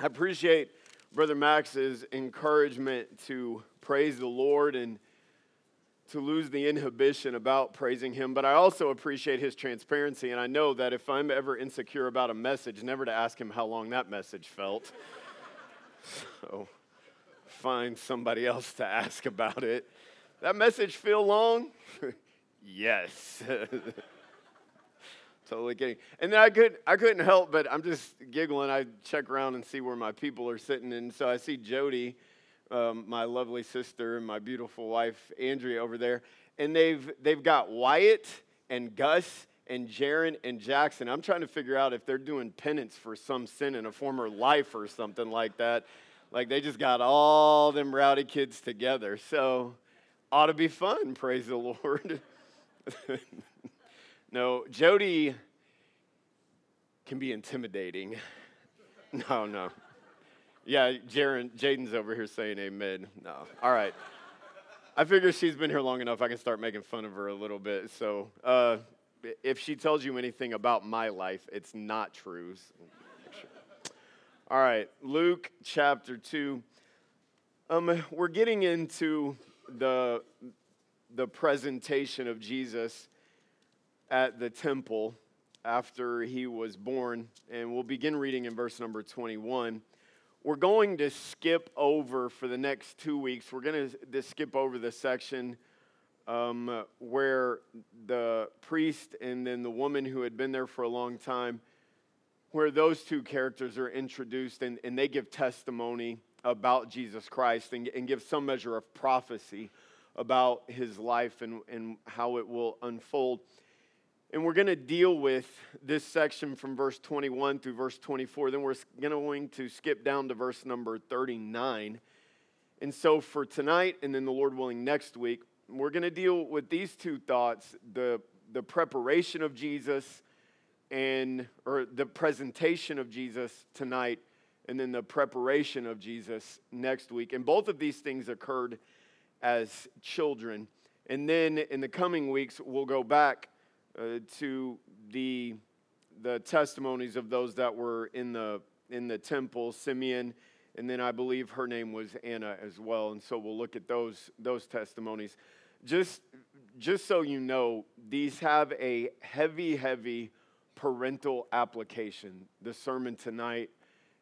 I appreciate Brother Max's encouragement to praise the Lord and to lose the inhibition about praising Him, but I also appreciate his transparency. And I know that if I'm ever insecure about a message, never to ask him how long that message felt. so find somebody else to ask about it. That message feel long? yes. totally kidding. And then I could I couldn't help but I'm just giggling. I check around and see where my people are sitting, and so I see Jody, um, my lovely sister, and my beautiful wife Andrea over there, and they've they've got Wyatt and Gus and Jaron and Jackson. I'm trying to figure out if they're doing penance for some sin in a former life or something like that. Like they just got all them rowdy kids together. So ought to be fun, praise the Lord. no, Jody can be intimidating. No, no. Yeah, Jaron, Jaden's over here saying amen. No. All right. I figure she's been here long enough, I can start making fun of her a little bit. So uh, if she tells you anything about my life, it's not true. All right, Luke chapter 2. Um, we're getting into the, the presentation of Jesus at the temple after he was born, and we'll begin reading in verse number 21. We're going to skip over for the next two weeks, we're going to skip over the section um, where the priest and then the woman who had been there for a long time, where those two characters are introduced and, and they give testimony about Jesus Christ and, and give some measure of prophecy about his life and, and how it will unfold. And we're going to deal with this section from verse 21 through verse 24. Then we're going to skip down to verse number 39. And so for tonight, and then the Lord willing next week, we're going to deal with these two thoughts the, the preparation of Jesus and or the presentation of Jesus tonight and then the preparation of Jesus next week. And both of these things occurred as children. And then in the coming weeks, we'll go back uh, to the, the testimonies of those that were in the, in the temple, Simeon, and then I believe her name was Anna as well. And so we'll look at those, those testimonies. Just, just so you know, these have a heavy, heavy parental application. The sermon tonight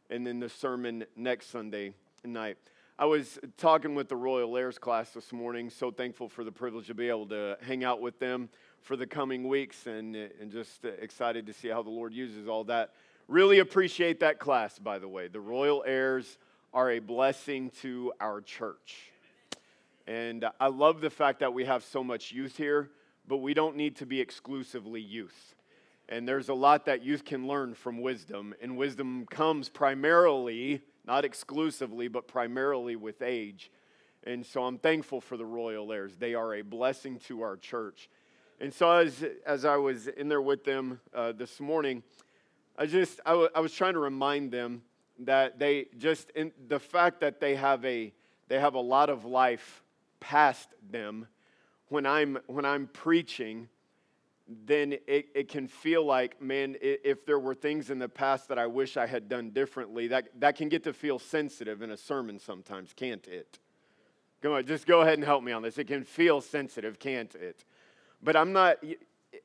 and then the sermon next Sunday night. I was talking with the Royal Heirs class this morning, so thankful for the privilege to be able to hang out with them for the coming weeks and, and just excited to see how the Lord uses all that. Really appreciate that class, by the way. The Royal Heirs are a blessing to our church. And I love the fact that we have so much youth here, but we don't need to be exclusively youth. And there's a lot that youth can learn from wisdom, and wisdom comes primarily, not exclusively, but primarily with age. And so I'm thankful for the Royal Heirs. They are a blessing to our church. And so as, as I was in there with them uh, this morning, I just, I, w- I was trying to remind them that they just, in the fact that they have a, they have a lot of life past them when I'm, when I'm preaching, then it, it can feel like, man, if there were things in the past that I wish I had done differently, that, that can get to feel sensitive in a sermon sometimes, can't it? Come on, just go ahead and help me on this. It can feel sensitive, can't it? But I'm not,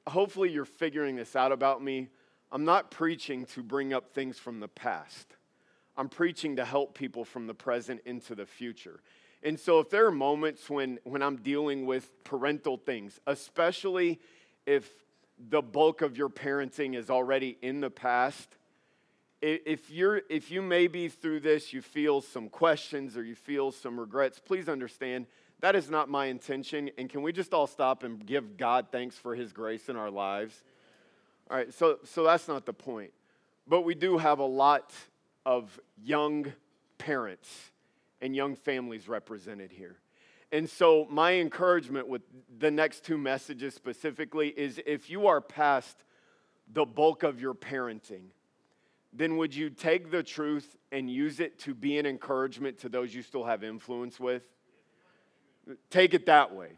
hopefully, you're figuring this out about me. I'm not preaching to bring up things from the past. I'm preaching to help people from the present into the future. And so, if there are moments when, when I'm dealing with parental things, especially if the bulk of your parenting is already in the past, if, you're, if you maybe through this you feel some questions or you feel some regrets, please understand that is not my intention. And can we just all stop and give God thanks for his grace in our lives? All right, so, so that's not the point. But we do have a lot of young parents and young families represented here. And so, my encouragement with the next two messages specifically is if you are past the bulk of your parenting, then would you take the truth and use it to be an encouragement to those you still have influence with? Take it that way.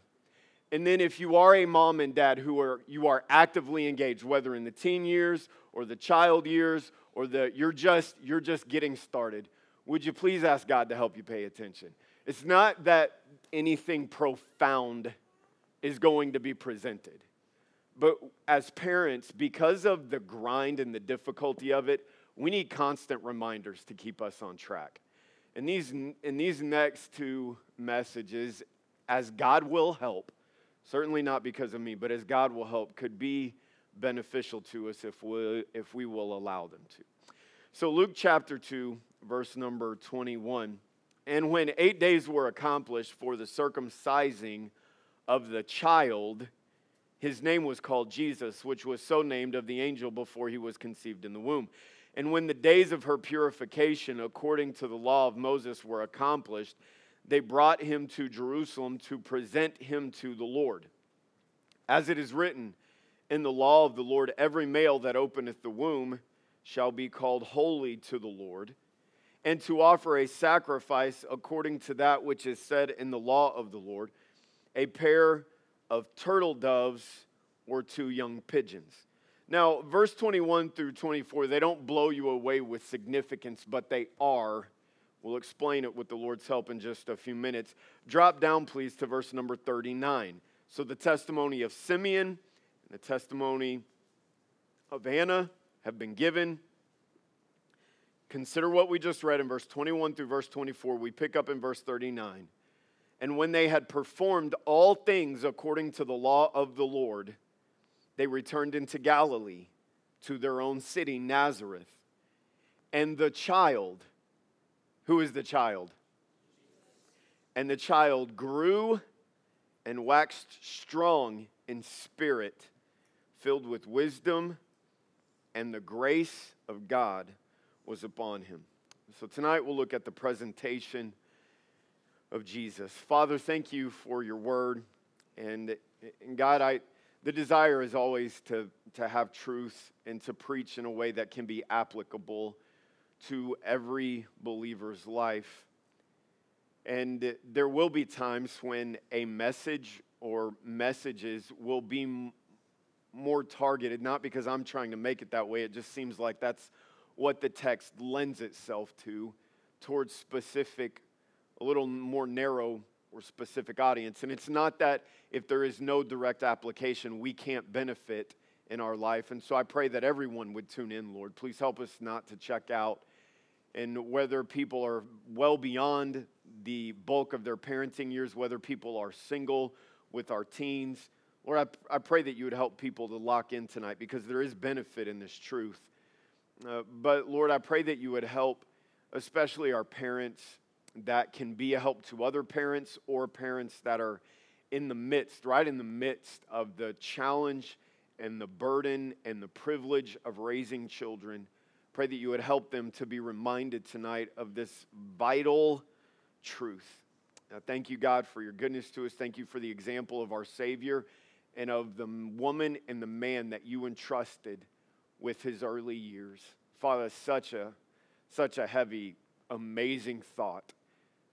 And then if you are a mom and dad who are you are actively engaged, whether in the teen years or the child years or the you're just you're just getting started, would you please ask God to help you pay attention? It's not that anything profound is going to be presented. But as parents, because of the grind and the difficulty of it, we need constant reminders to keep us on track. In these, in these next two messages, as God will help, certainly not because of me, but as God will help, could be beneficial to us if we, if we will allow them to. So, Luke chapter 2, verse number 21. And when eight days were accomplished for the circumcising of the child, his name was called Jesus, which was so named of the angel before he was conceived in the womb. And when the days of her purification, according to the law of Moses, were accomplished, they brought him to Jerusalem to present him to the Lord. As it is written in the law of the Lord, every male that openeth the womb shall be called holy to the Lord, and to offer a sacrifice according to that which is said in the law of the Lord, a pair of turtle doves or two young pigeons. Now, verse 21 through 24, they don't blow you away with significance, but they are. We'll explain it with the Lord's help in just a few minutes. Drop down, please, to verse number 39. So, the testimony of Simeon and the testimony of Anna have been given. Consider what we just read in verse 21 through verse 24. We pick up in verse 39. And when they had performed all things according to the law of the Lord, they returned into Galilee to their own city, Nazareth. And the child, who is the child? And the child grew and waxed strong in spirit, filled with wisdom, and the grace of God was upon him. So tonight we'll look at the presentation of Jesus. Father, thank you for your word. And, and God, I, the desire is always to, to have truth and to preach in a way that can be applicable to every believer's life. And there will be times when a message or messages will be more targeted, not because I'm trying to make it that way, it just seems like that's what the text lends itself to, towards specific a little more narrow or specific audience. And it's not that if there is no direct application, we can't benefit in our life. And so I pray that everyone would tune in, Lord. Please help us not to check out. And whether people are well beyond the bulk of their parenting years, whether people are single with our teens, Lord, I, I pray that you would help people to lock in tonight because there is benefit in this truth. Uh, but Lord, I pray that you would help, especially our parents that can be a help to other parents or parents that are in the midst, right in the midst of the challenge and the burden and the privilege of raising children. Pray that you would help them to be reminded tonight of this vital truth. Now, thank you, God, for your goodness to us. Thank you for the example of our Savior and of the woman and the man that you entrusted with his early years. Father, such a such a heavy, amazing thought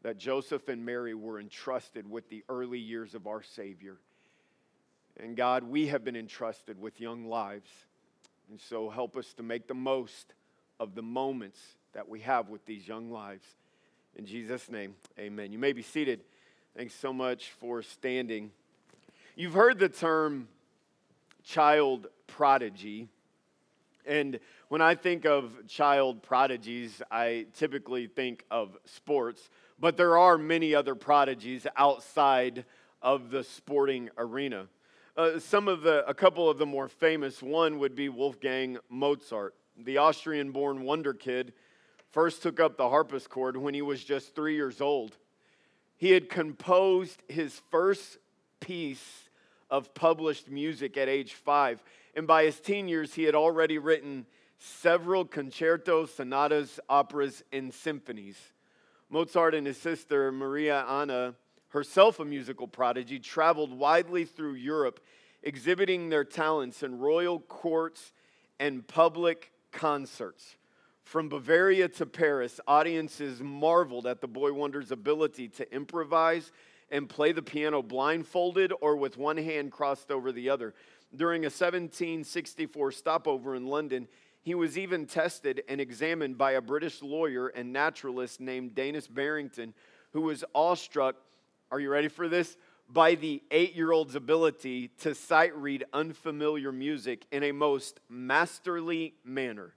that Joseph and Mary were entrusted with the early years of our Savior. And God, we have been entrusted with young lives. And so help us to make the most of the moments that we have with these young lives. In Jesus' name, amen. You may be seated. Thanks so much for standing. You've heard the term child prodigy. And when I think of child prodigies, I typically think of sports but there are many other prodigies outside of the sporting arena. Uh, some of the, a couple of the more famous, one would be Wolfgang Mozart, the Austrian born wonder kid, first took up the harpsichord when he was just three years old. He had composed his first piece of published music at age five, and by his teen years, he had already written several concertos, sonatas, operas, and symphonies. Mozart and his sister, Maria Anna, herself a musical prodigy, traveled widely through Europe, exhibiting their talents in royal courts and public concerts. From Bavaria to Paris, audiences marveled at the boy wonder's ability to improvise and play the piano blindfolded or with one hand crossed over the other. During a 1764 stopover in London, he was even tested and examined by a British lawyer and naturalist named Daines Barrington, who was awestruck. Are you ready for this? By the eight year old's ability to sight read unfamiliar music in a most masterly manner.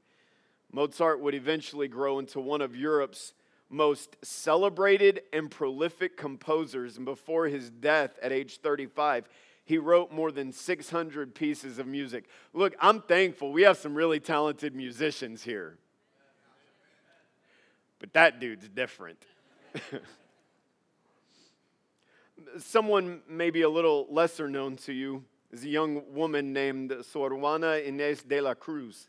Mozart would eventually grow into one of Europe's most celebrated and prolific composers, and before his death at age 35, he wrote more than 600 pieces of music. Look, I'm thankful we have some really talented musicians here. But that dude's different. Someone maybe a little lesser known to you is a young woman named Sor Juana Inés de la Cruz.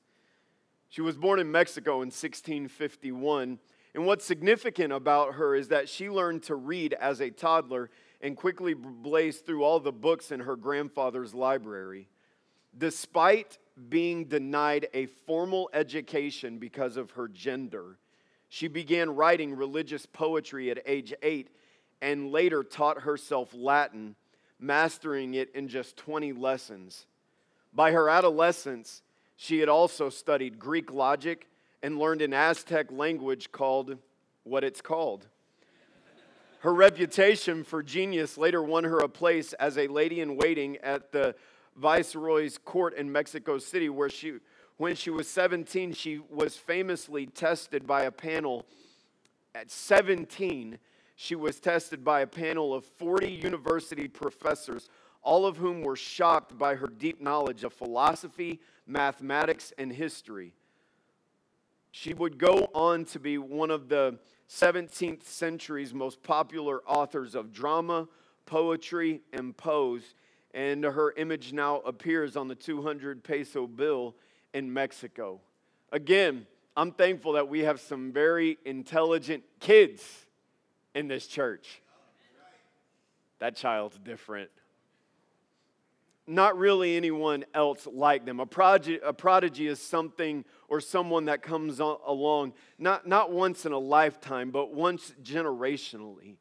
She was born in Mexico in 1651. And what's significant about her is that she learned to read as a toddler and quickly blazed through all the books in her grandfather's library. Despite being denied a formal education because of her gender, she began writing religious poetry at age eight and later taught herself Latin, mastering it in just 20 lessons. By her adolescence, she had also studied Greek logic and learned an Aztec language called what it's called. Her reputation for genius later won her a place as a lady in waiting at the Viceroy's court in Mexico City, where she, when she was 17, she was famously tested by a panel. At 17, she was tested by a panel of 40 university professors, all of whom were shocked by her deep knowledge of philosophy, mathematics, and history. She would go on to be one of the 17th century's most popular authors of drama, poetry, and prose, and her image now appears on the 200 peso bill in Mexico. Again, I'm thankful that we have some very intelligent kids in this church. That child's different not really anyone else like them. A prodigy, a prodigy is something or someone that comes along not, not once in a lifetime, but once generationally.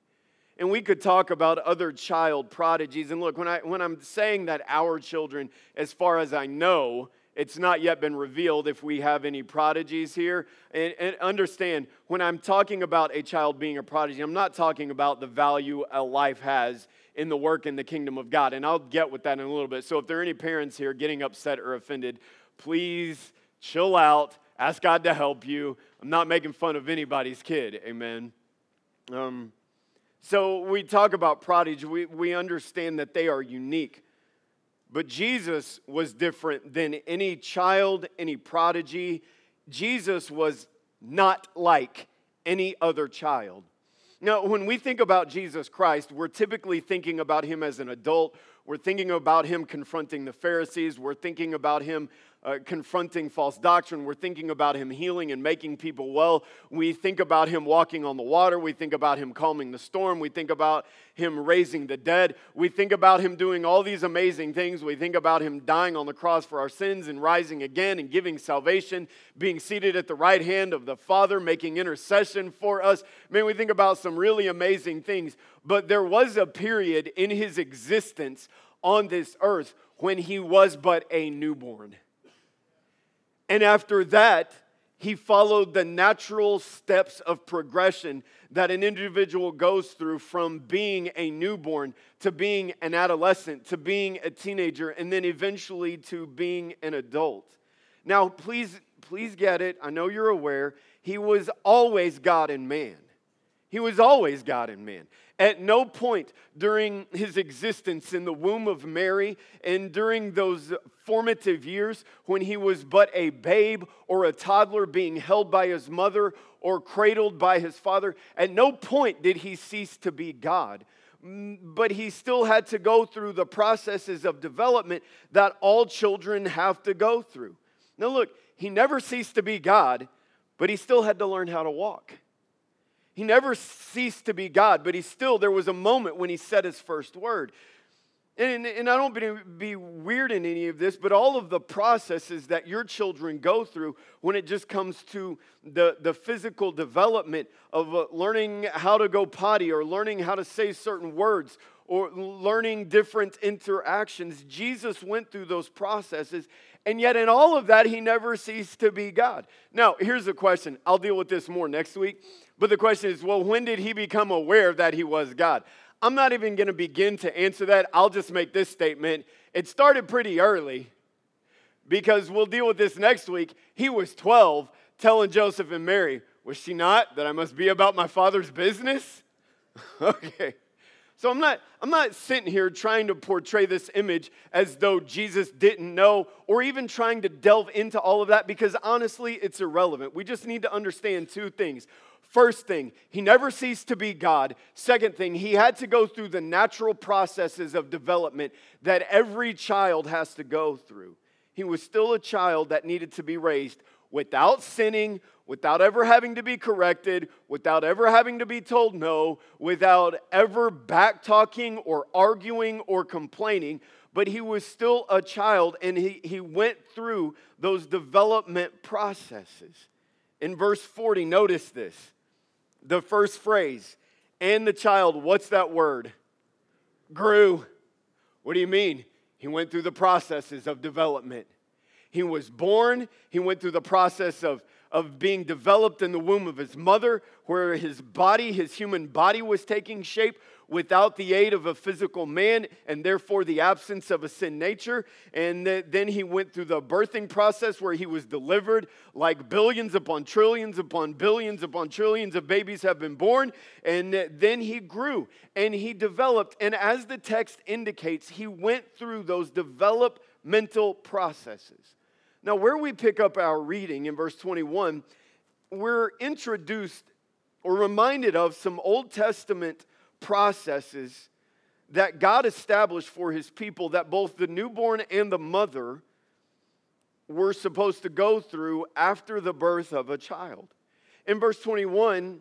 And we could talk about other child prodigies. And look, when, I, when I'm saying that our children, as far as I know, it's not yet been revealed if we have any prodigies here. And, and, understand, when I'm talking about a child being a prodigy, I'm not talking about the value a life has in the work in the kingdom of God. And I'll get with that in a little bit. So if there are any parents here getting upset or offended, please chill out. Ask God to help you. I'm not making fun of anybody's kid. Amen. Um, so we talk about prodigy, we, we understand that they are unique. But Jesus was different than any child, any prodigy. Jesus was not like any other child. Now, when we think about Jesus Christ, we're typically thinking about him as an adult. We're thinking about him confronting the Pharisees. We're thinking about him uh, confronting false doctrine. We're thinking about him healing and making people well. We think about him walking on the water. We think about him calming the storm. We think about him raising the dead. We think about him doing all these amazing things. We think about him dying on the cross for our sins and rising again and giving salvation, being seated at the right hand of the Father, making intercession for us. Man, we think about some really amazing things. But there was a period in his existence on this earth when he was but a newborn. And after that, he followed the natural steps of progression that an individual goes through from being a newborn to being an adolescent to being a teenager and then eventually to being an adult. Now, please please get it. I know you're aware. He was always God and man. He was always God and man. At no point during his existence in the womb of Mary and during those formative years when he was but a babe or a toddler being held by his mother or cradled by his father, at no point did he cease to be God. But he still had to go through the processes of development that all children have to go through. Now, look, he never ceased to be God, but he still had to learn how to walk. He never ceased to be God, but he still, there was a moment when he said his first word. And, and I don't be weird in any of this, but all of the processes that your children go through when it just comes to the, the physical development of uh, learning how to go potty or learning how to say certain words or learning different interactions, Jesus went through those processes. And yet, in all of that, he never ceased to be God. Now, here's the question. I'll deal with this more next week. But the question is well, when did he become aware that he was God? I'm not even going to begin to answer that. I'll just make this statement. It started pretty early because we'll deal with this next week. He was 12 telling Joseph and Mary, Was she not that I must be about my father's business? okay. So I'm not, I'm not sitting here trying to portray this image as though Jesus didn't know or even trying to delve into all of that because honestly, it's irrelevant. We just need to understand two things. First thing, he never ceased to be God. Second thing, he had to go through the natural processes of development that every child has to go through. He was still a child that needed to be raised without sinning, without ever having to be corrected, without ever having to be told no, without ever back talking or arguing or complaining. But he was still a child and he, he went through those development processes. In verse 40, notice this the first phrase, and the child, what's that word? Grew. What do you mean? He went through the processes of development. He was born, he went through the process of, of being developed in the womb of his mother, where his body, his human body, was taking shape, without the aid of a physical man and therefore the absence of a sin nature. And then he went through the birthing process where he was delivered, like billions upon trillions upon billions upon trillions of babies have been born. And then he grew and he developed. And as the text indicates, he went through those developmental processes. Now, where we pick up our reading in verse 21, we're introduced or reminded of some Old Testament processes that God established for his people that both the newborn and the mother were supposed to go through after the birth of a child. In verse 21,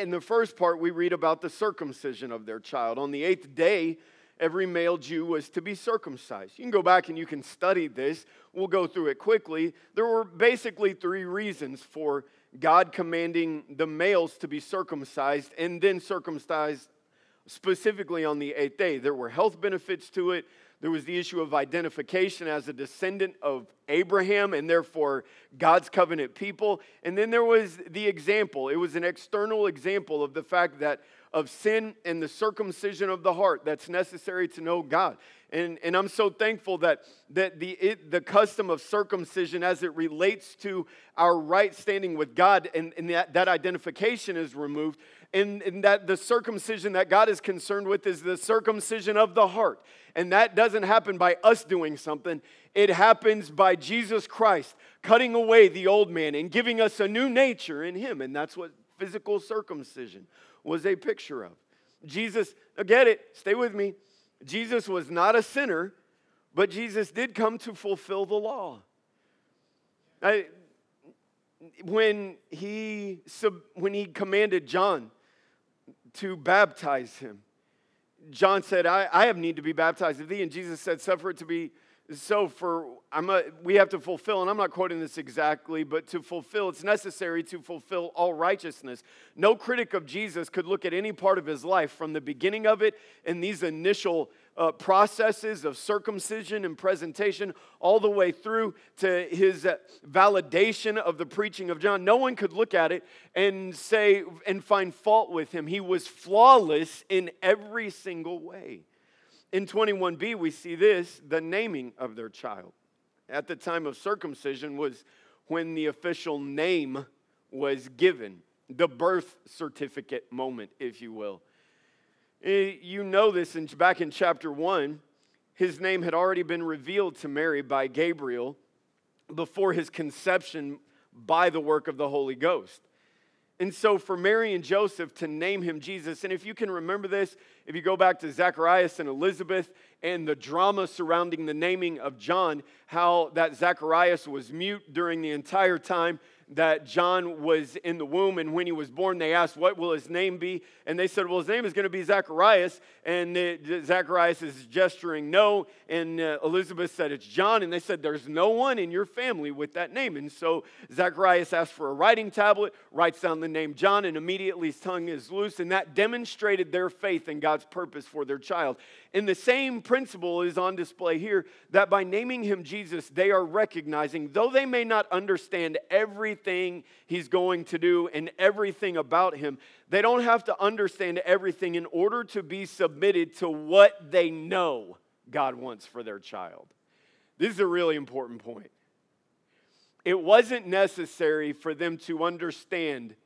in the first part, we read about the circumcision of their child. On the eighth day, every male Jew was to be circumcised. You can go back and you can study this. We'll go through it quickly. There were basically three reasons for God commanding the males to be circumcised and then circumcised specifically on the eighth day. There were health benefits to it. There was the issue of identification as a descendant of Abraham and therefore God's covenant people. And then there was the example. It was an external example of the fact that of sin and the circumcision of the heart that's necessary to know God. And, and I'm so thankful that, that the, it, the custom of circumcision as it relates to our right standing with God and, and that, that identification is removed and, that the circumcision that God is concerned with is the circumcision of the heart. And that doesn't happen by us doing something, it happens by Jesus Christ cutting away the old man and giving us a new nature in Him. And that's what physical circumcision was a picture of. Jesus, get it, stay with me. Jesus was not a sinner, but Jesus did come to fulfill the law. I, when he when he commanded John to baptize him. John said, I, I have need to be baptized of thee. And Jesus said, Suffer it to be so for I'm a, we have to fulfill, and I'm not quoting this exactly, but to fulfill, it's necessary to fulfill all righteousness. No critic of Jesus could look at any part of his life from the beginning of it and these initial uh, processes of circumcision and presentation all the way through to his uh, validation of the preaching of John. No one could look at it and say and find fault with him. He was flawless in every single way. In 21b, we see this the naming of their child. At the time of circumcision was when the official name was given, the birth certificate moment, if you will. Eh, you know this in, back in chapter 1. His name had already been revealed to Mary by Gabriel before his conception by the work of the Holy Ghost. And so, for Mary and Joseph to name him Jesus, and if you can remember this, if you go back to Zacharias and Elizabeth and the drama surrounding the naming of John, how that Zacharias was mute during the entire time that John was in the womb, and when he was born, they asked, What will his name be? And they said, Well, his name is going to be Zacharias. And Zacharias is gesturing no. And uh, Elizabeth said, It's John. And they said, There's no one in your family with that name. And so Zacharias asked for a writing tablet, writes down the name John, and immediately his tongue is loose. And that demonstrated their faith in God's purpose for their child. And the same principle is on display here that by naming him Jesus, they are recognizing, though they may not understand everything he's going to do and everything about him, they don't have to understand everything in order to be submitted to what they know God wants for their child. This is a really important point. It wasn't necessary for them to understand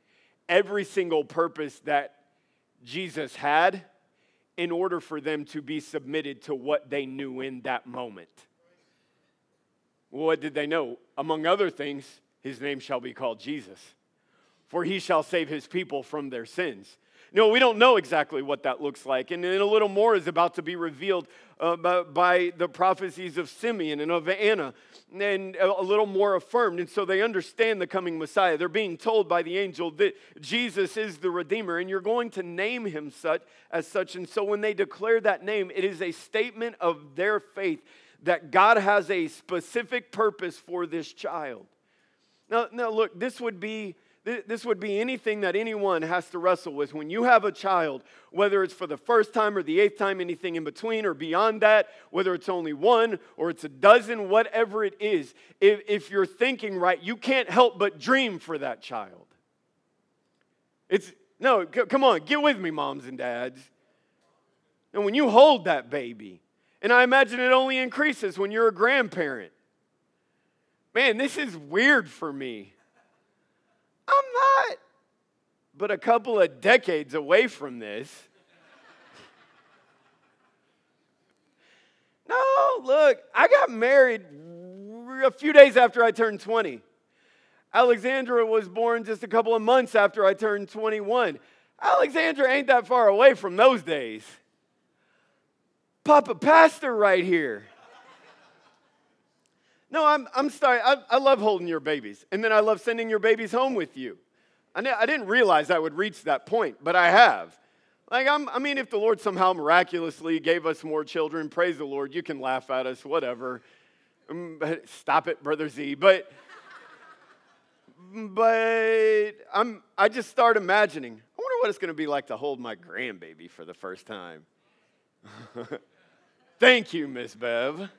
every single purpose that Jesus had in order for them to be submitted to what they knew in that moment. What did they know? Among other things, his name shall be called Jesus, for he shall save his people from their sins. No, we don't know exactly what that looks like. And then a little more is about to be revealed uh, by, by, the prophecies of Simeon and of Anna, and a little more affirmed. And so they understand the coming Messiah. They're being told by the angel that Jesus is the Redeemer, and you're going to name him such as such. And so when they declare that name, it is a statement of their faith that God has a specific purpose for this child. Now, now look, this would be this would be anything that anyone has to wrestle with. When you have a child, whether it's for the first time or the eighth time, anything in between or beyond that, whether it's only one or it's a dozen, whatever it is, if, if you're thinking right, you can't help but dream for that child. It's no, c- come on, get with me, moms and dads. And when you hold that baby, and I imagine it only increases when you're a grandparent. Man, this is weird for me. I'm not but a couple of decades away from this. no, look, I got married a few days after I turned 20. Alexandra was born just a couple of months after I turned 21. Alexandra ain't that far away from those days. Papa Pastor right here. No, I'm, I'm sorry. I, I love holding your babies. And then I love sending your babies home with you. I, I didn't realize I would reach that point, but I have. Like, I'm, I mean, if the Lord somehow miraculously gave us more children, praise the Lord. You can laugh at us, whatever. Um, stop it, Brother Z. But, but I'm, I just start imagining, I wonder what it's going to be like to hold my grandbaby for the first time. Thank you, Miss Bev.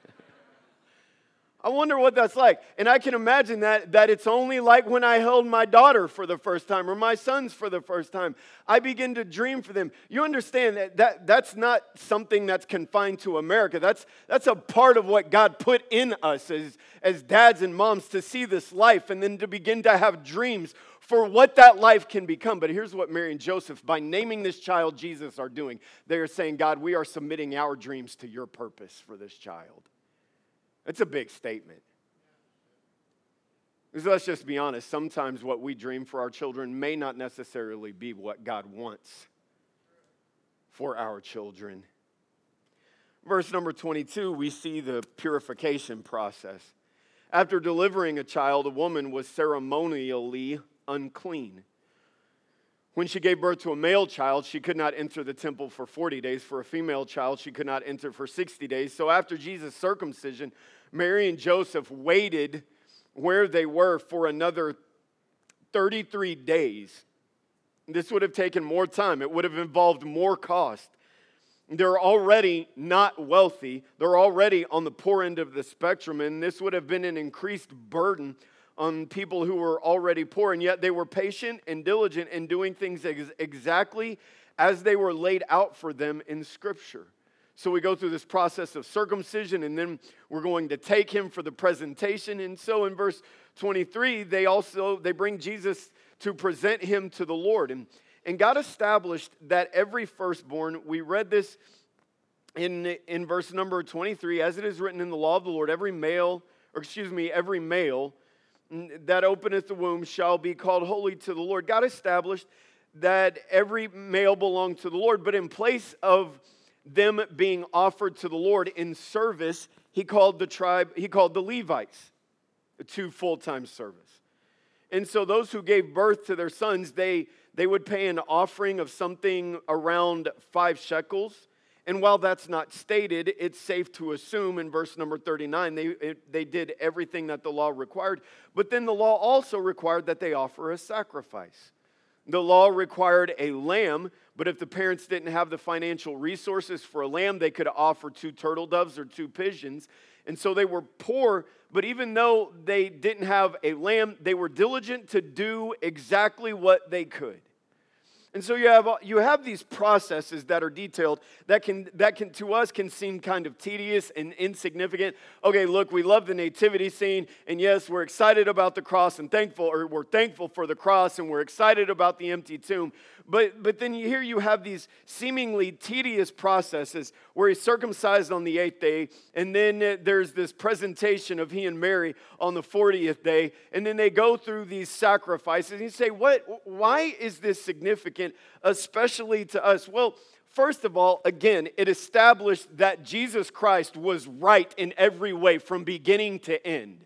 I wonder what that's like. And I can imagine that, that it's only like when I held my daughter for the first time or my sons for the first time. I begin to dream for them. You understand that, that that's not something that's confined to America. That's, that's a part of what God put in us as, as dads and moms to see this life and then to begin to have dreams for what that life can become. But here's what Mary and Joseph, by naming this child Jesus, are doing. They are saying, God, we are submitting our dreams to your purpose for this child. It's a big statement. Because let's just be honest, sometimes what we dream for our children may not necessarily be what God wants for our children. Verse number 22, we see the purification process. After delivering a child, a woman was ceremonially unclean. When she gave birth to a male child, she could not enter the temple for 40 days. For a female child, she could not enter for 60 days. So after Jesus' circumcision, Mary and Joseph waited where they were for another 33 days. This would have taken more time, it would have involved more cost. They're already not wealthy, they're already on the poor end of the spectrum, and this would have been an increased burden on people who were already poor, and yet they were patient and diligent in doing things ex- exactly as they were laid out for them in Scripture. So we go through this process of circumcision, and then we're going to take him for the presentation. And so in verse 23, they also they bring Jesus to present him to the Lord. And, and God established that every firstborn, we read this in, in verse number 23, as it is written in the law of the Lord, every male, or excuse me, every male that openeth the womb shall be called holy to the Lord. God established that every male belonged to the Lord, but in place of them being offered to the Lord in service, he called the tribe, he called the Levites to full time service. And so those who gave birth to their sons, they, they would pay an offering of something around five shekels. And while that's not stated, it's safe to assume in verse number 39 they, it, they did everything that the law required. But then the law also required that they offer a sacrifice. The law required a lamb, but if the parents didn't have the financial resources for a lamb, they could offer two turtle doves or two pigeons. And so they were poor, but even though they didn't have a lamb, they were diligent to do exactly what they could. And so you have, you have these processes that are detailed that can, that can, to us, can seem kind of tedious and insignificant. Okay, look, we love the nativity scene, and yes, we're excited about the cross and thankful, or we're thankful for the cross, and we're excited about the empty tomb. But, but then here you have these seemingly tedious processes where he's circumcised on the eighth day, and then there's this presentation of he and Mary on the 40th day, and then they go through these sacrifices. And you say, what, why is this significant, especially to us? Well, First of all, again, it established that Jesus Christ was right in every way from beginning to end.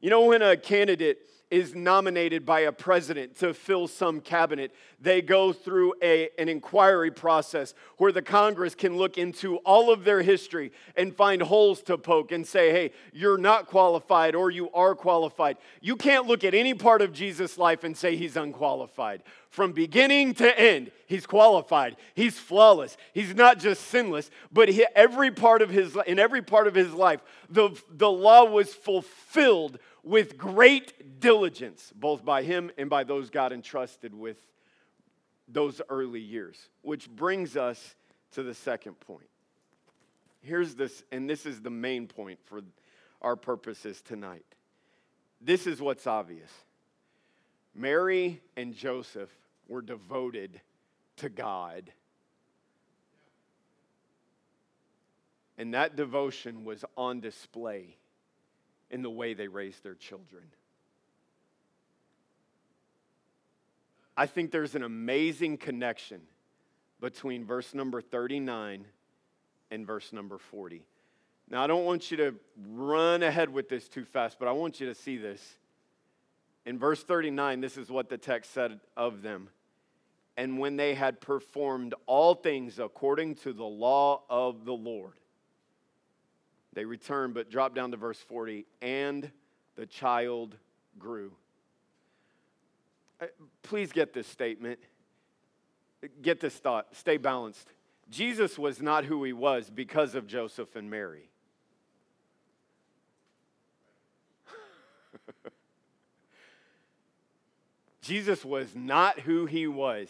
You know, when a candidate is nominated by a president to fill some cabinet, they go through a, an inquiry process where the Congress can look into all of their history and find holes to poke and say, hey, you're not qualified or you are qualified. You can't look at any part of Jesus' life and say he's unqualified. From beginning to end, he's qualified. He's flawless. He's not just sinless, but he, every part of his, in every part of his life, the, the law was fulfilled with great diligence, both by him and by those God entrusted with those early years. Which brings us to the second point. Here's this, and this is the main point for our purposes tonight. This is what's obvious Mary and Joseph were devoted to God. And that devotion was on display in the way they raise their children. I think there's an amazing connection between verse number 39 and verse number 40. Now, I don't want you to run ahead with this too fast, but I want you to see this. In verse 39, this is what the text said of them. And when they had performed all things according to the law of the Lord, they returned, but drop down to verse 40. And the child grew. Uh, please get this statement. Get this thought. Stay balanced. Jesus was not who he was because of Joseph and Mary. Jesus was not who he was,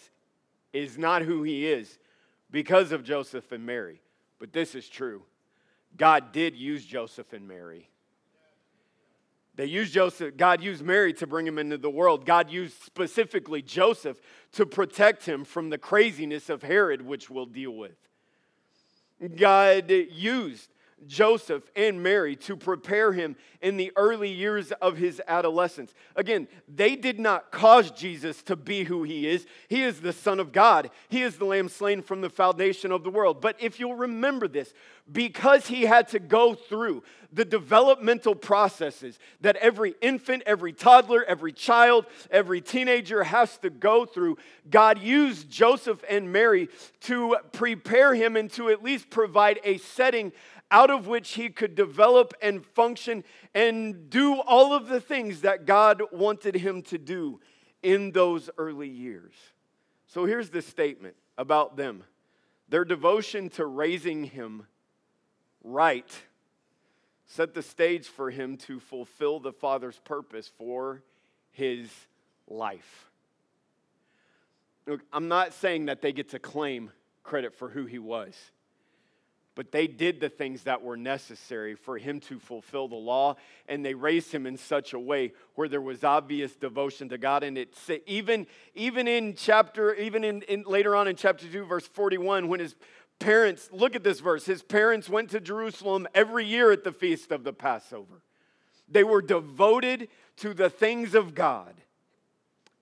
is not who he is because of Joseph and Mary. But this is true. God did use Joseph and Mary. They used Joseph, God used Mary to bring him into the world. God used specifically Joseph to protect him from the craziness of Herod, which we'll deal with. God used Joseph and Mary to prepare him in the early years of his adolescence. Again, they did not cause Jesus to be who he is. He is the Son of God, he is the Lamb slain from the foundation of the world. But if you'll remember this, because he had to go through the developmental processes that every infant, every toddler, every child, every teenager has to go through, God used Joseph and Mary to prepare him and to at least provide a setting out of which he could develop and function and do all of the things that God wanted him to do in those early years. So here's the statement about them their devotion to raising him right set the stage for him to fulfill the Father's purpose for his life. Look, I'm not saying that they get to claim credit for who he was but they did the things that were necessary for him to fulfill the law and they raised him in such a way where there was obvious devotion to god. And it even even in chapter even in, in later on in chapter 2 verse 41 when his parents look at this verse his parents went to jerusalem every year at the feast of the passover. They were devoted to the things of god.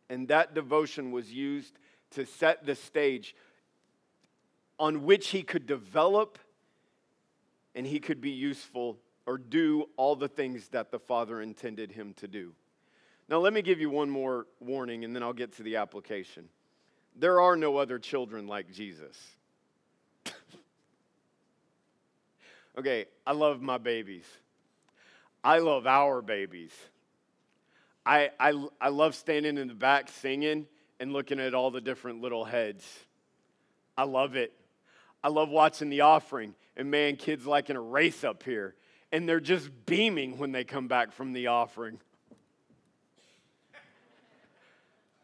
And that devotion was used to set the stage on which he could develop and he could be useful or do all the things that the Father intended him to do. Now, let me give you one more warning and then I'll get to the application. There are no other children like Jesus. okay, I love my babies. I love our babies. I, I, I love standing in the back singing and looking at all the different little heads. I love it. I love watching the offering. And man, kids like in a race up here. And they're just beaming when they come back from the offering.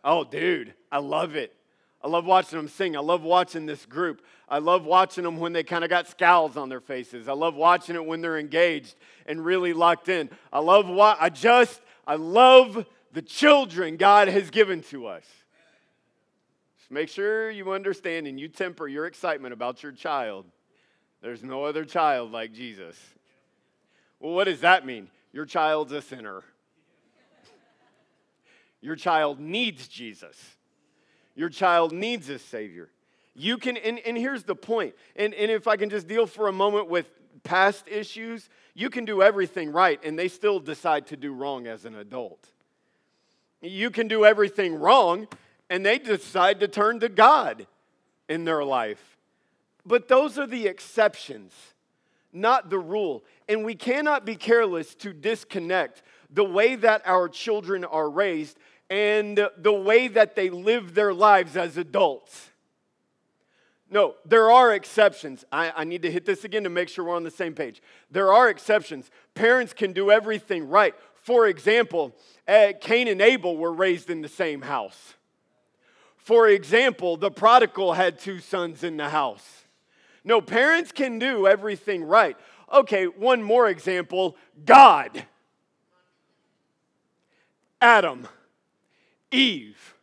Oh, dude, I love it. I love watching them sing. I love watching this group. I love watching them when they kind of got scowls on their faces. I love watching it when they're engaged and really locked in. I love what I just I love the children God has given to us. Just make sure you understand and you temper your excitement about your child. There's no other child like Jesus. Well, what does that mean? Your child's a sinner. Your child needs Jesus. Your child needs a Savior. You can, and, and here's the point. and, and if I can just deal for a moment with past issues, you can do everything right and they still decide to do wrong as an adult. You can do everything wrong and they decide to turn to God in their life. But those are the exceptions, not the rule. And we cannot be careless to disconnect the way that our children are raised and the way that they live their lives as adults. No, there are exceptions. I, I, need to hit this again to make sure we're on the same page. There are exceptions. Parents can do everything right. For example, uh, Cain and Abel were raised in the same house. For example, the prodigal had two sons in the house. No, parents can do everything right. Okay, one more example God, Adam, Eve.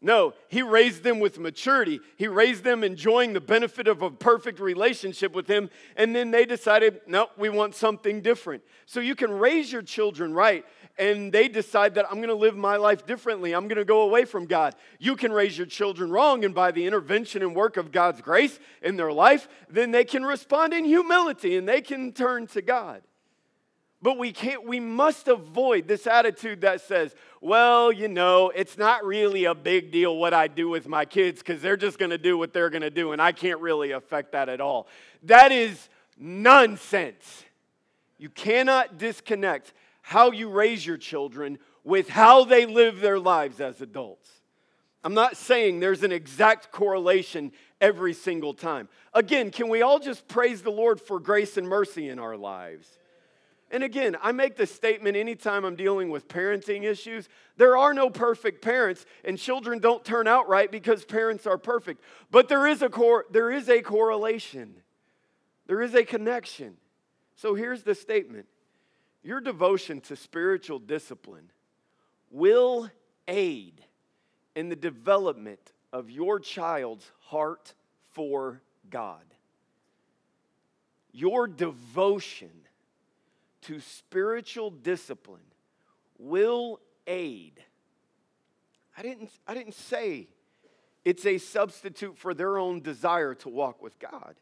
No, he raised them with maturity. He raised them enjoying the benefit of a perfect relationship with him. And then they decided, no, we want something different. So you can raise your children right, and they decide that I'm going to live my life differently. I'm going to go away from God. You can raise your children wrong, and by the intervention and work of God's grace in their life, then they can respond in humility and they can turn to God. But we can't, we must avoid this attitude that says, well, you know, it's not really a big deal what I do with my kids because they're just going to do what they're going to do and I can't really affect that at all. That is nonsense. You cannot disconnect how you raise your children with how they live their lives as adults. I'm not saying there's an exact correlation every single time. Again, can we all just praise the Lord for grace and mercy in our lives? And again, I make this statement anytime I'm dealing with parenting issues. There are no perfect parents, and children don't turn out right because parents are perfect. But there is a, cor- there is a correlation, there is a connection. So here's the statement Your devotion to spiritual discipline will aid in the development of your child's heart for God. Your devotion to spiritual discipline will aid. I didn't, I didn't say it's a substitute for their own desire to walk with God.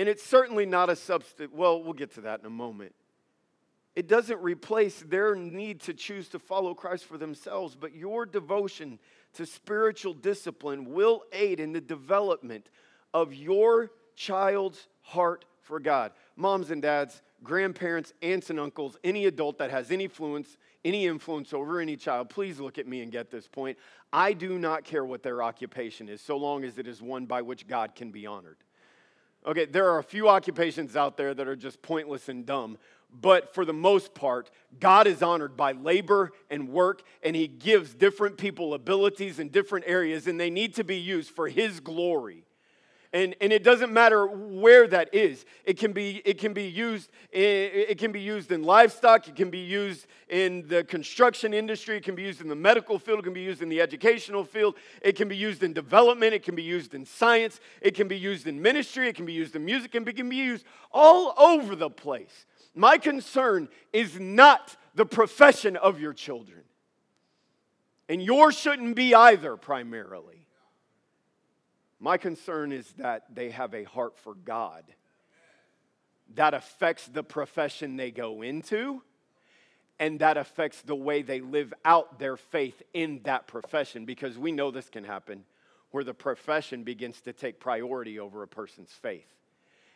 And it's certainly not a substitute. Well, we'll get to that in a moment. It doesn't replace their need to choose to follow Christ for themselves, but your devotion to spiritual discipline will aid in the development of your child's heart for God. Moms and dads, grandparents, aunts and uncles, any adult that has any influence, any influence over any child, please look at me and get this point. I do not care what their occupation is, so long as it is one by which God can be honored. Okay, there are a few occupations out there that are just pointless and dumb, but for the most part, God is honored by labor and work, and He gives different people abilities in different areas, and they need to be used for His glory. And, and it doesn't matter where that is. It can be, it can be used it can be used in livestock, it can be used in the construction industry, it can be used in the medical field, it can be used in the educational field, it can be used in development, it can be used in science, it can be used in ministry, it can be used in music, it can be used all over the place. My concern is not the profession of your children. And yours shouldn't be either, primarily. My concern is that they have a heart for God. That affects the profession they go into, and that affects the way they live out their faith in that profession because we know this can happen where the profession begins to take priority over a person's faith.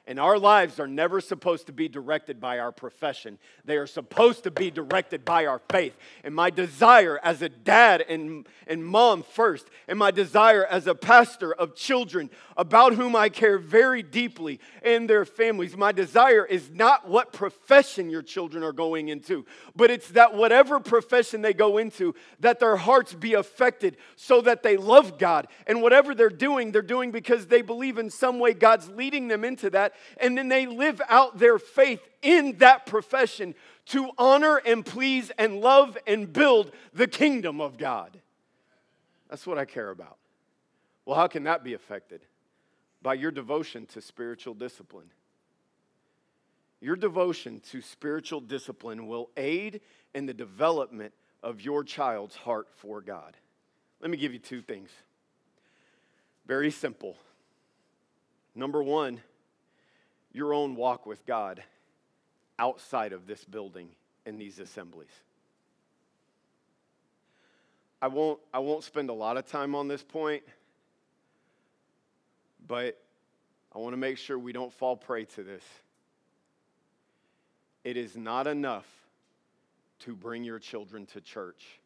And our lives are never supposed to be directed by our profession. They are supposed to be directed by our faith. And my desire as a dad and, and mom first, and my desire as a pastor of children about whom I care very deeply and their families, my desire is not what profession your children are going into, but it's that whatever profession they go into, that their hearts be affected so that they love God. And whatever they're doing, they're doing because they believe in some way God's leading them into that and then they live out their faith in that profession to honor and please and love and build the kingdom of God. That's what I care about. Well, how can that be affected? By your devotion to spiritual discipline. Your devotion to spiritual discipline will aid in the development of your child's heart for God. Let me give you two things. Very simple. Number one, your own walk with God outside of this building and these assemblies. I won't, I won't spend a lot of time on this point, but I want to make sure we don't fall prey to this. It is not enough to bring your children to church,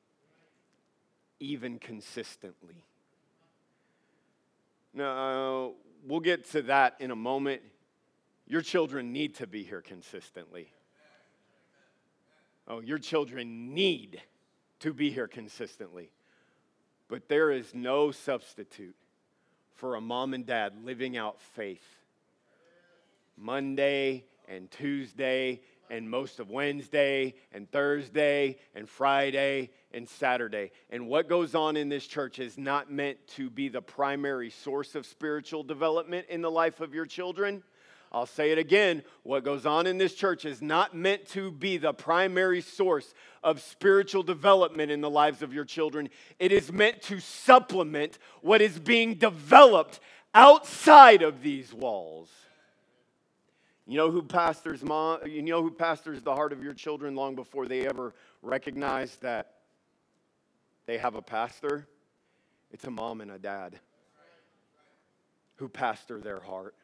even consistently. Now, we'll get to that in a moment. Your children need to be here consistently. Oh, your children need to be here consistently. But there is no substitute for a mom and dad living out faith Monday and Tuesday and most of Wednesday and Thursday and Friday and Saturday. And what goes on in this church is not meant to be the primary source of spiritual development in the life of your children. I'll say it again. What goes on in this church is not meant to be the primary source of spiritual development in the lives of your children. It is meant to supplement what is being developed outside of these walls. You know who pastors mom, you know who pastors the heart of your children long before they ever recognize that they have a pastor? It's a mom and a dad who pastor their heart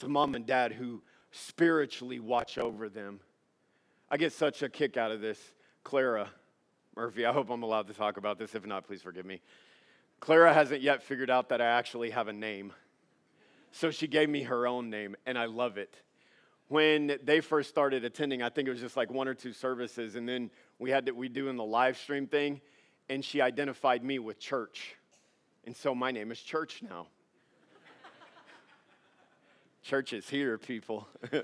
to mom and dad who spiritually watch over them. I get such a kick out of this. Clara Murphy, I hope I'm allowed to talk about this. If not, please forgive me. Clara hasn't yet figured out that I actually have a name. So she gave me her own name, and I love it. When they first started attending, I think it was just like one or two services, and then we had to, we doing the live stream thing, and she identified me with church. And so my name is Church now. Church is here, people. no.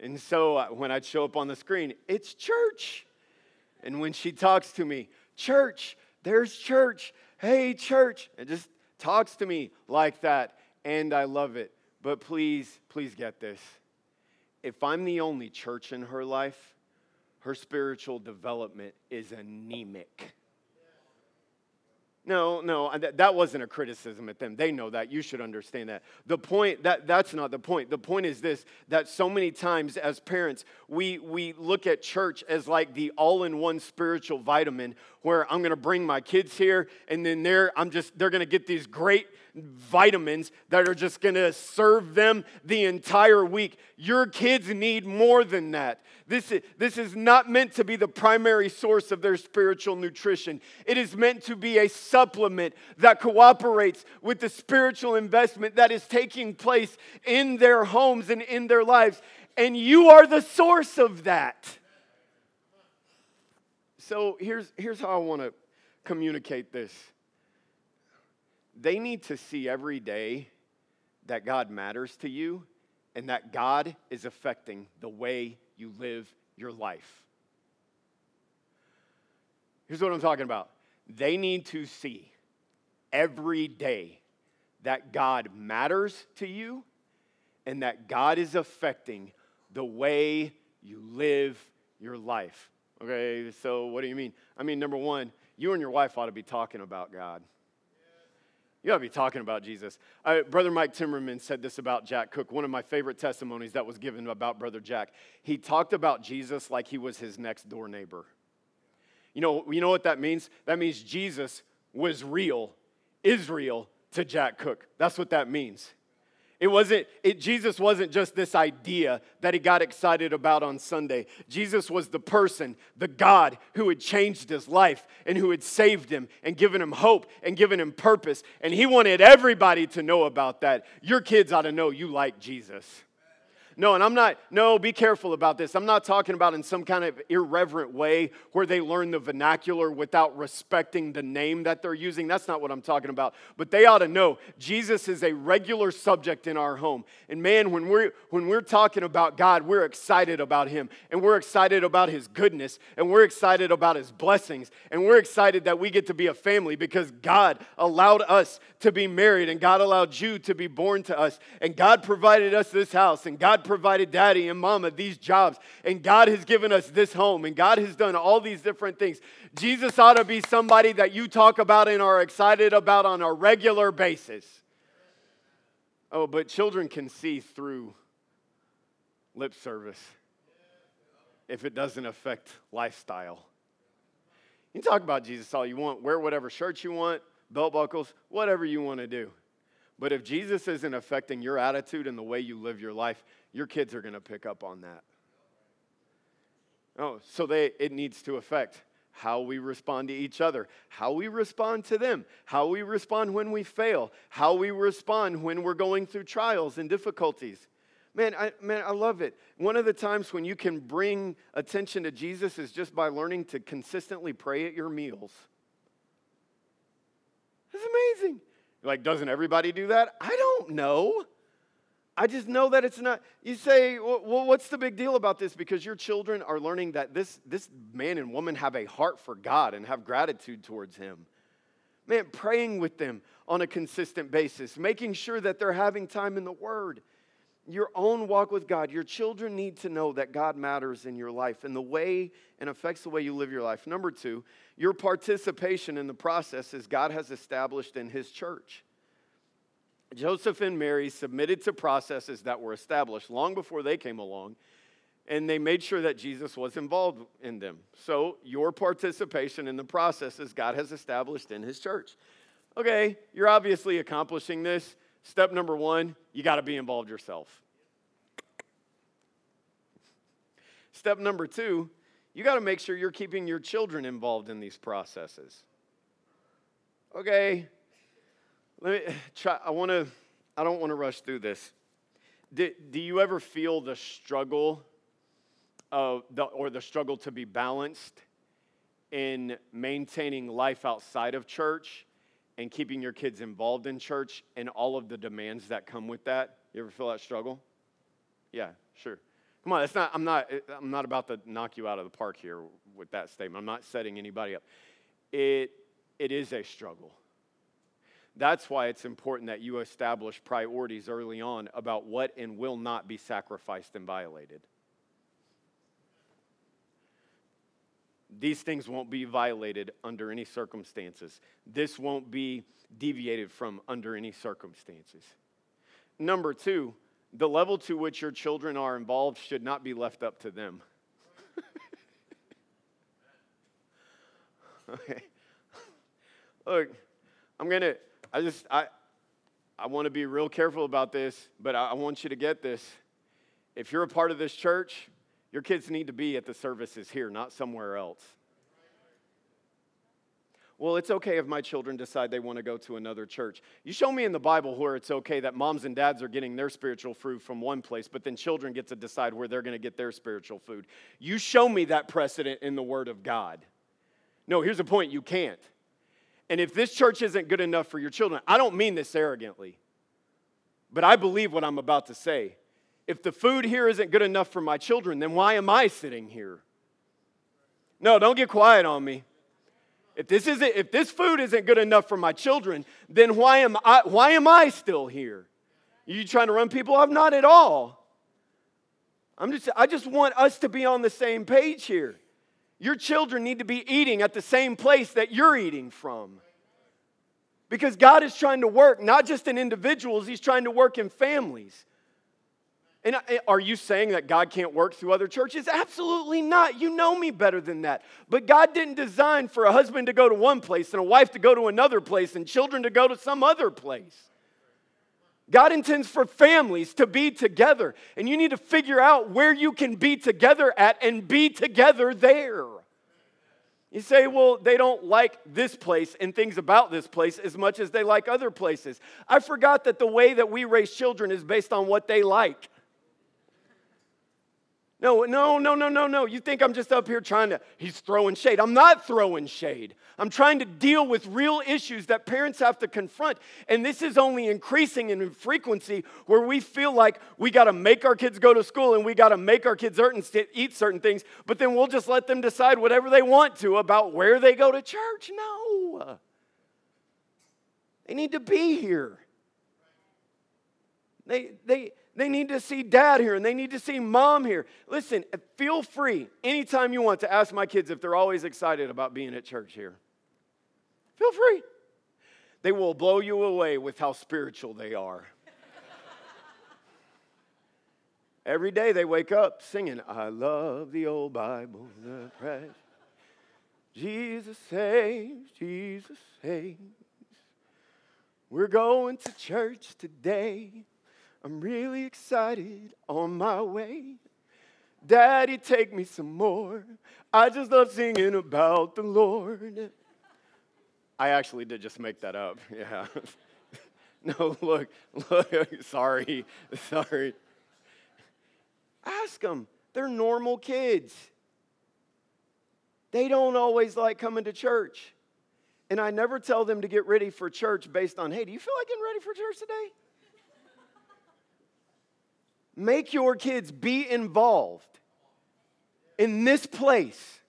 And so uh, when I'd show up on the screen, it's church. And when she talks to me, church, there's church. Hey, church. It just talks to me like that. And I love it. But please, please get this. If I'm the only church in her life, her spiritual development is anemic. No, no, uh, that wasn't a criticism at them. They know that. You should understand that. The point, that, that's not the point. The point is this that so many times as parents, we, we look at church as like the all in one spiritual vitamin where I'm going to bring my kids here and then they're, I'm just, they're going to get these great vitamins that are just going to serve them the entire week. Your kids need more than that. This is, this is not meant to be the primary source of their spiritual nutrition. It is meant to be a supplement that cooperates with the spiritual investment that is taking place in their homes and in their lives. And you are the source of that. So here's, here's how I want to communicate this they need to see every day that God matters to you and that God is affecting the way you live your life. Here's what I'm talking about they need to see every day that God matters to you and that God is affecting the way you live your life. Okay, so what do you mean? I mean, number one, you and your wife ought to be talking about God. You ought to be talking about Jesus. Brother Mike Timmerman said this about Jack Cook, one of my favorite testimonies that was given about Brother Jack. He talked about Jesus like he was his next door neighbor. You know, you know what that means? That means Jesus was real, Israel to Jack Cook. That's what that means. It wasn't, it, Jesus wasn't just this idea that he got excited about on Sunday. Jesus was the person, the God who had changed his life and who had saved him and given him hope and given him purpose. And he wanted everybody to know about that. Your kids ought to know you like Jesus. No, and I'm not, no, be careful about this. I'm not talking about in some kind of irreverent way where they learn the vernacular without respecting the name that they're using. That's not what I'm talking about. But they ought to know Jesus is a regular subject in our home. And man, when we're when we're talking about God, we're excited about him and we're excited about his goodness and we're excited about his blessings and we're excited that we get to be a family because God allowed us to be married and God allowed you to be born to us and God provided us this house and God provided daddy and mama these jobs, and God has given us this home, and God has done all these different things. Jesus ought to be somebody that you talk about and are excited about on a regular basis. Oh, but children can see through lip service if it doesn't affect lifestyle. You talk about Jesus all you want, wear whatever shirt you want, belt buckles, whatever you want to do. But if Jesus isn't affecting your attitude and the way you live your life, your kids are going to pick up on that. Oh, so they, it needs to affect how we respond to each other, how we respond to them, how we respond when we fail, how we respond when we're going through trials and difficulties. Man, I, man, I love it. One of the times when you can bring attention to Jesus is just by learning to consistently pray at your meals. It's amazing. Like, doesn't everybody do that? I don't know. I just know that it's not. You say, well, what's the big deal about this? Because your children are learning that this, this man and woman have a heart for God and have gratitude towards Him. Man, praying with them on a consistent basis, making sure that they're having time in the Word. Your own walk with God, your children need to know that God matters in your life and the way and affects the way you live your life. Number two, your participation in the process as God has established in His church. Joseph and Mary submitted to processes that were established long before they came along, and they made sure that Jesus was involved in them. So, your participation in the processes God has established in His church. Okay, you're obviously accomplishing this. Step number one, you got to be involved yourself. Step number two, you got to make sure you're keeping your children involved in these processes. Okay, let me try. I want to, I don't want to rush through this. Do, do you ever feel the struggle of the, or the struggle to be balanced in maintaining life outside of church and keeping your kids involved in church and all of the demands that come with that? You ever feel that struggle? Yeah, sure. Come on, it's not, I'm, not, I'm not about to knock you out of the park here with that statement. I'm not setting anybody up. It, it is a struggle. That's why it's important that you establish priorities early on about what and will not be sacrificed and violated. These things won't be violated under any circumstances. This won't be deviated from under any circumstances. Number two, the level to which your children are involved should not be left up to them. okay. Look, I'm going to I just, I, I want to be real careful about this, but I, I want you to get this. If you're a part of this church, your kids need to be at the services here, not somewhere else. Well, it's okay if my children decide they want to go to another church. You show me in the Bible where it's okay that moms and dads are getting their spiritual food from one place, but then children get to decide where they're going to get their spiritual food. You show me that precedent in the Word of God. No, here's the point you can't. And if this church isn't good enough for your children, I don't mean this arrogantly, but I believe what I'm about to say. If the food here isn't good enough for my children, then why am I sitting here? No, don't get quiet on me. If this isn't if this food isn't good enough for my children, then why am I why am I still here? Are you trying to run people off? Not at all. I'm just I just want us to be on the same page here. Your children need to be eating at the same place that you're eating from. Because God is trying to work not just in individuals, He's trying to work in families. And are you saying that God can't work through other churches? Absolutely not. You know me better than that. But God didn't design for a husband to go to one place and a wife to go to another place and children to go to some other place. God intends for families to be together, and you need to figure out where you can be together at and be together there. You say, well, they don't like this place and things about this place as much as they like other places. I forgot that the way that we raise children is based on what they like. No, no, no, no, no, no. You think I'm just up here trying to, he's throwing shade. I'm not throwing shade. I'm trying to deal with real issues that parents have to confront. And this is only increasing in frequency where we feel like we got to make our kids go to school and we got to make our kids eat certain things, but then we'll just let them decide whatever they want to about where they go to church. No. They need to be here. They, they, they need to see dad here and they need to see mom here. Listen, feel free anytime you want to ask my kids if they're always excited about being at church here. Feel free. They will blow you away with how spiritual they are. Every day they wake up singing, I love the old Bible, the precious. Jesus saves, Jesus saves. We're going to church today. I'm really excited on my way. Daddy, take me some more. I just love singing about the Lord. I actually did just make that up. Yeah. no, look, look, sorry, sorry. Ask them. They're normal kids. They don't always like coming to church. And I never tell them to get ready for church based on, hey, do you feel like getting ready for church today? Make your kids be involved in this place.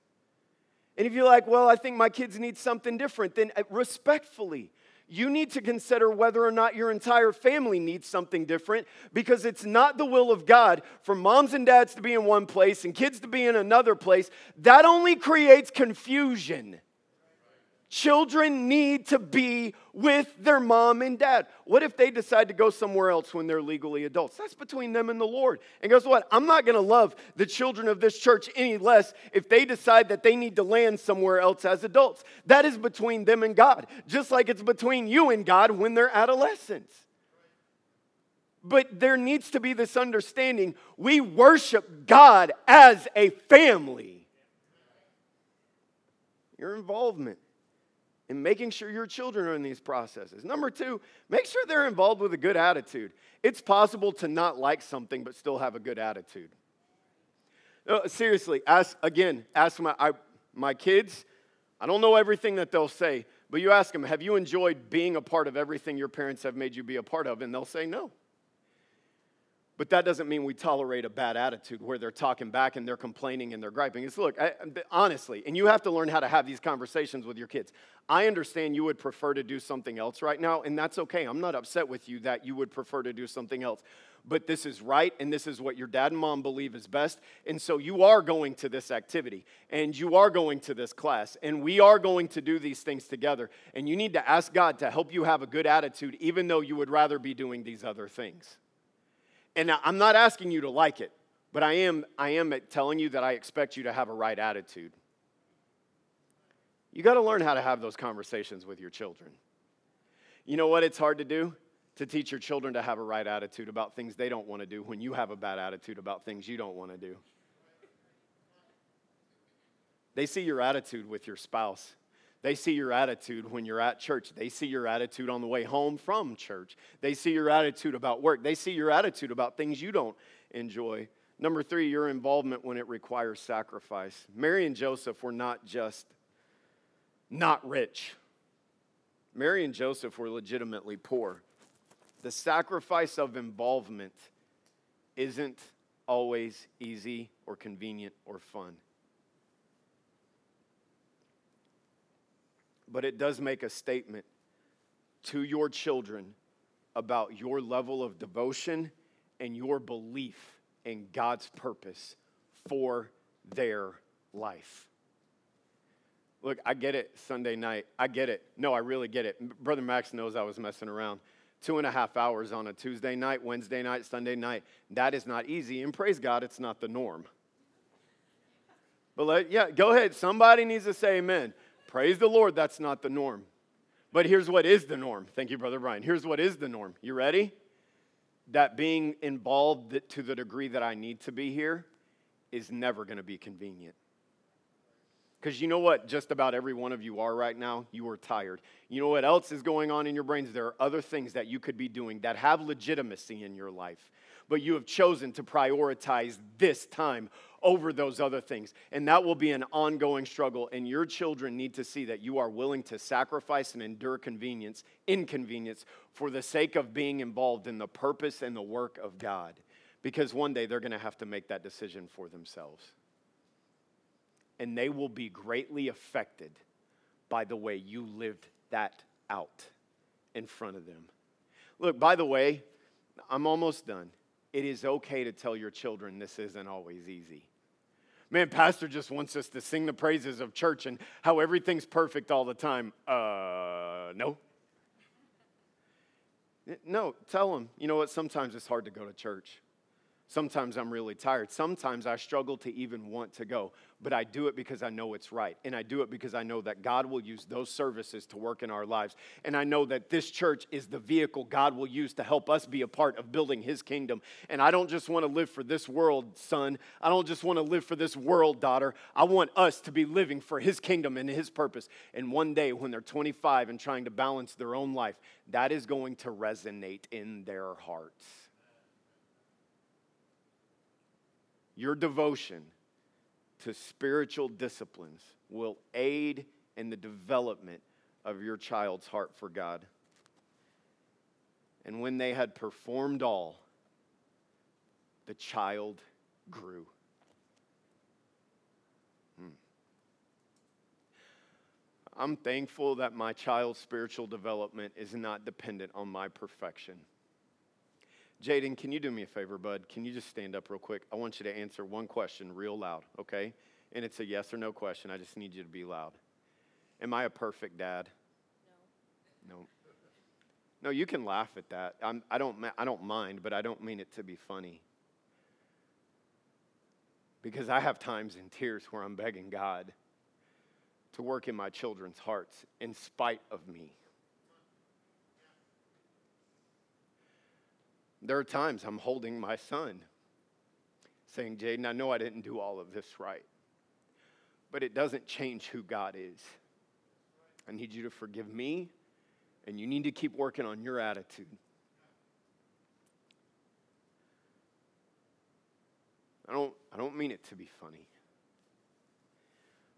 And if you're like, well, I think my kids need something different, then uh, respectfully, you need to consider whether or not your entire family needs something different because it's not the will of God for moms and dads to be in one place and kids to be in another place. That only creates confusion. Children need to be with their mom and dad. What if they decide to go somewhere else when they're legally adults? That's between them and the Lord. And guess what? I'm not going to love the children of this church any less if they decide that they need to land somewhere else as adults. That is between them and God, just like it's between you and God when they're adolescents. But there needs to be this understanding we worship God as a family. Your involvement and making sure your children are in these processes. Number two, make sure they're involved with a good attitude. It's possible to not like something but still have a good attitude. No, seriously, ask again, ask my, I, my kids. I don't know everything that they'll say, but you ask them, have you enjoyed being a part of everything your parents have made you be a part of? And they'll say no. But that doesn't mean we tolerate a bad attitude where they're talking back and they're complaining and they're griping. It's look, I, honestly, and you have to learn how to have these conversations with your kids. I understand you would prefer to do something else right now, and that's okay. I'm not upset with you that you would prefer to do something else. But this is right, and this is what your dad and mom believe is best. And so you are going to this activity, and you are going to this class, and we are going to do these things together. And you need to ask God to help you have a good attitude, even though you would rather be doing these other things. And I'm not asking you to like it, but I am, I am telling you that I expect you to have a right attitude. You got to learn how to have those conversations with your children. You know what? It's hard to do to teach your children to have a right attitude about things they don't want to do when you have a bad attitude about things you don't want to do. They see your attitude with your spouse. They see your attitude when you're at church. They see your attitude on the way home from church. They see your attitude about work. They see your attitude about things you don't enjoy. Number three, your involvement when it requires sacrifice. Mary and Joseph were not just not rich, Mary and Joseph were legitimately poor. The sacrifice of involvement isn't always easy or convenient or fun. But it does make a statement to your children about your level of devotion and your belief in God's purpose for their life. Look, I get it Sunday night. I get it. No, I really get it. Brother Max knows I was messing around. Two and a half hours on a Tuesday night, Wednesday night, Sunday night. That is not easy. And praise God, it's not the norm. But let, yeah, go ahead. Somebody needs to say amen. Praise the Lord, that's not the norm. But here's what is the norm. Thank you, Brother Brian. Here's what is the norm. You ready? That being involved to the degree that I need to be here is never going to be convenient. Because you know what? Just about every one of you are right now. You are tired. You know what else is going on in your brains? There are other things that you could be doing that have legitimacy in your life, but you have chosen to prioritize this time over those other things. And that will be an ongoing struggle. And your children need to see that you are willing to sacrifice and endure convenience, inconvenience, for the sake of being involved in the purpose and the work of God. Because one day they're going to have to make that decision for themselves and they will be greatly affected by the way you lived that out in front of them. Look, by the way, I'm almost done. It is okay to tell your children this isn't always easy. Man, Pastor just wants us to sing the praises of church and how everything's perfect all the time. Uh, no. No, tell them, you know what, sometimes it's hard to go to church. Sometimes I'm really tired. Sometimes I struggle to even want to go, but I do it because I know it's right. And I do it because I know that God will use those services to work in our lives. And I know that this church is the vehicle God will use to help us be a part of building His kingdom. And I don't just want to live for this world, son. I don't just want to live for this world, daughter. I want us to be living for His kingdom and His purpose. And one day, when they're 25 and trying to balance their own life, that is going to resonate in their hearts. Your devotion to spiritual disciplines will aid in the development of your child's heart for God. And when they had performed all, the child grew. Hmm. I'm thankful that my child's spiritual development is not dependent on my perfection. Jaden, can you do me a favor, bud? Can you just stand up real quick? I want you to answer one question real loud, okay? And it's a yes or no question. I just need you to be loud. Am I a perfect dad? No. No. No, you can laugh at that. I'm, I, don't, I don't mind, but I don't mean it to be funny. Because I have times in tears where I'm begging God to work in my children's hearts in spite of me. There are times I'm holding my son, saying, Jaden, I know I didn't do all of this right, but it doesn't change who God is. I need you to forgive me, and you need to keep working on your attitude. I don't, I don't mean it to be funny.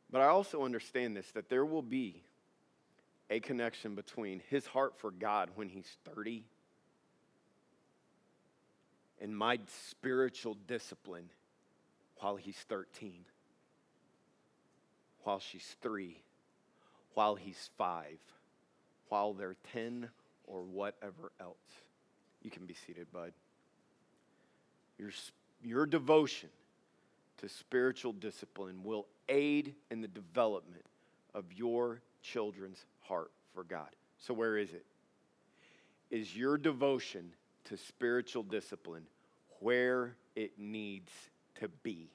But I also understand this that there will be a connection between his heart for God when he's 30 and my spiritual discipline while he's 13, while she's three, while he's five, while they're 10, or whatever else. You can be seated, bud. Your, your devotion to spiritual discipline will aid in the development of your children's heart for God. So, where is it? Is your devotion to spiritual discipline where it needs to be.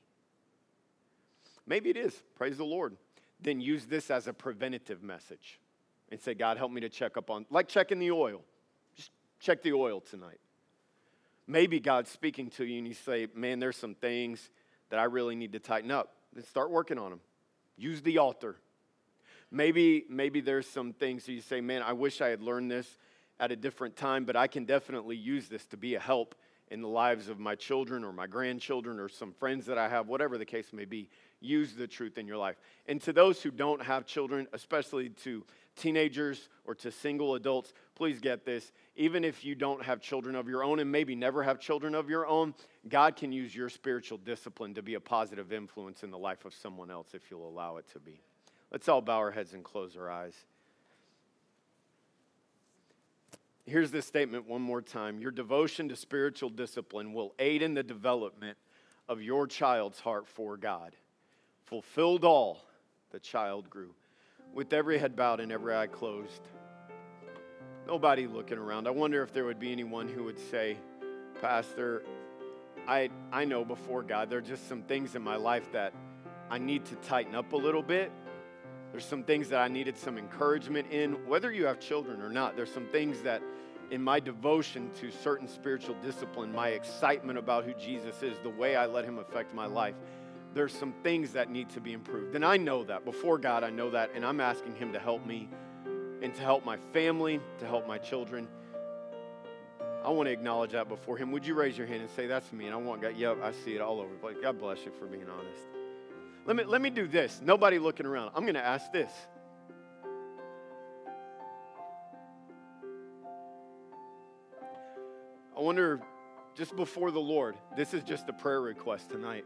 Maybe it is, praise the Lord. Then use this as a preventative message and say, God, help me to check up on, like checking the oil. Just check the oil tonight. Maybe God's speaking to you and you say, man, there's some things that I really need to tighten up. Then start working on them. Use the altar. Maybe, maybe there's some things that you say, man, I wish I had learned this at a different time, but I can definitely use this to be a help in the lives of my children or my grandchildren or some friends that I have, whatever the case may be. Use the truth in your life. And to those who don't have children, especially to teenagers or to single adults, please get this. Even if you don't have children of your own and maybe never have children of your own, God can use your spiritual discipline to be a positive influence in the life of someone else if you'll allow it to be. Let's all bow our heads and close our eyes. Here's this statement one more time Your devotion to spiritual discipline will aid in the development of your child's heart for God. Fulfilled all, the child grew. with every head bowed and every eye closed. Nobody looking around. I wonder if there would be anyone who would say, Pastor, I, I know before God, there are just some things in my life that I need to tighten up a little bit. There's some things that I needed some encouragement in, whether you have children or not. There's some things that in my devotion to certain spiritual discipline, my excitement about who Jesus is, the way I let him affect my life, there's some things that need to be improved. And I know that. Before God, I know that. And I'm asking him to help me and to help my family, to help my children. I want to acknowledge that before him. Would you raise your hand and say, That's me? And I want God, yep, I see it all over place. God bless you for being honest. Let me, let me do this. Nobody looking around. I'm going to ask this. I wonder, just before the Lord, this is just a prayer request tonight.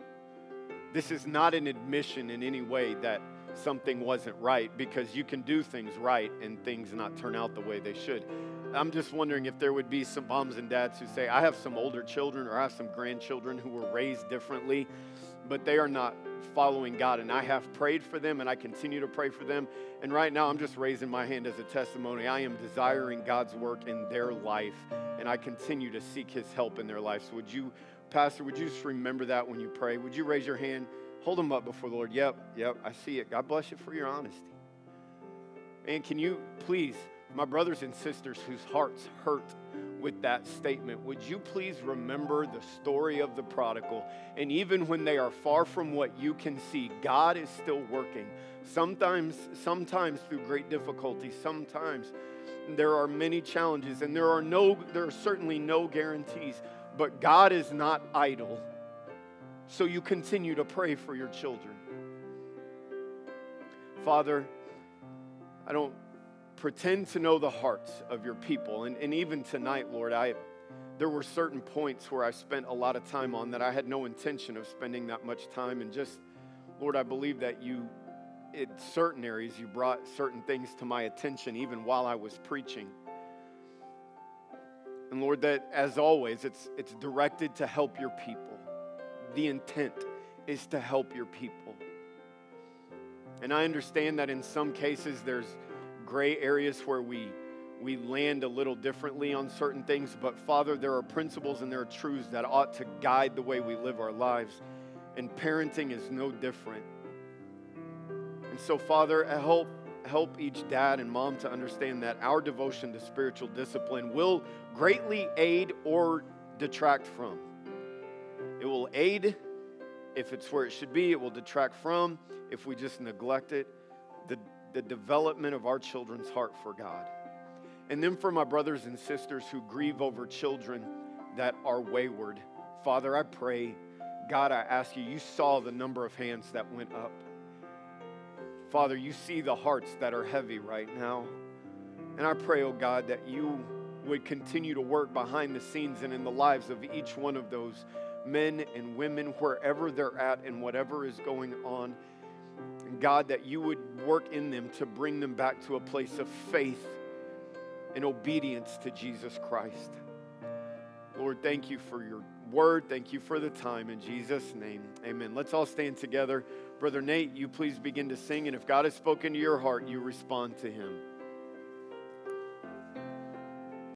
This is not an admission in any way that something wasn't right because you can do things right and things not turn out the way they should. I'm just wondering if there would be some moms and dads who say, I have some older children or I have some grandchildren who were raised differently, but they are not following God. And I have prayed for them and I continue to pray for them. And right now, I'm just raising my hand as a testimony. I am desiring God's work in their life and I continue to seek His help in their life. So, would you, Pastor, would you just remember that when you pray? Would you raise your hand? Hold them up before the Lord. Yep, yep, I see it. God bless you for your honesty. And can you please, my brothers and sisters whose hearts hurt with that statement, would you please remember the story of the prodigal? And even when they are far from what you can see, God is still working. Sometimes, sometimes through great difficulty, sometimes there are many challenges, and there are no, there are certainly no guarantees, but God is not idle. So you continue to pray for your children. Father, I don't pretend to know the hearts of your people. And, and even tonight, Lord, I there were certain points where I spent a lot of time on that I had no intention of spending that much time. And just, Lord, I believe that you, in certain areas, you brought certain things to my attention even while I was preaching. And Lord, that as always, it's, it's directed to help your people the intent is to help your people. And I understand that in some cases there's gray areas where we we land a little differently on certain things, but Father, there are principles and there are truths that ought to guide the way we live our lives. And parenting is no different. And so, Father, help help each dad and mom to understand that our devotion to spiritual discipline will greatly aid or detract from. It will aid if it's where it should be, it will detract from if we just neglect it. The, the development of our children's heart for God. And then for my brothers and sisters who grieve over children that are wayward, Father, I pray, God, I ask you, you saw the number of hands that went up. Father, you see the hearts that are heavy right now. And I pray, oh God, that you would continue to work behind the scenes and in the lives of each one of those men and women, wherever they're at and whatever is going on. God, that you would work in them to bring them back to a place of faith and obedience to Jesus Christ. Lord, thank you for your word. Thank you for the time. In Jesus' name, amen. Let's all stand together. Brother Nate, you please begin to sing. And if God has spoken to your heart, you respond to him.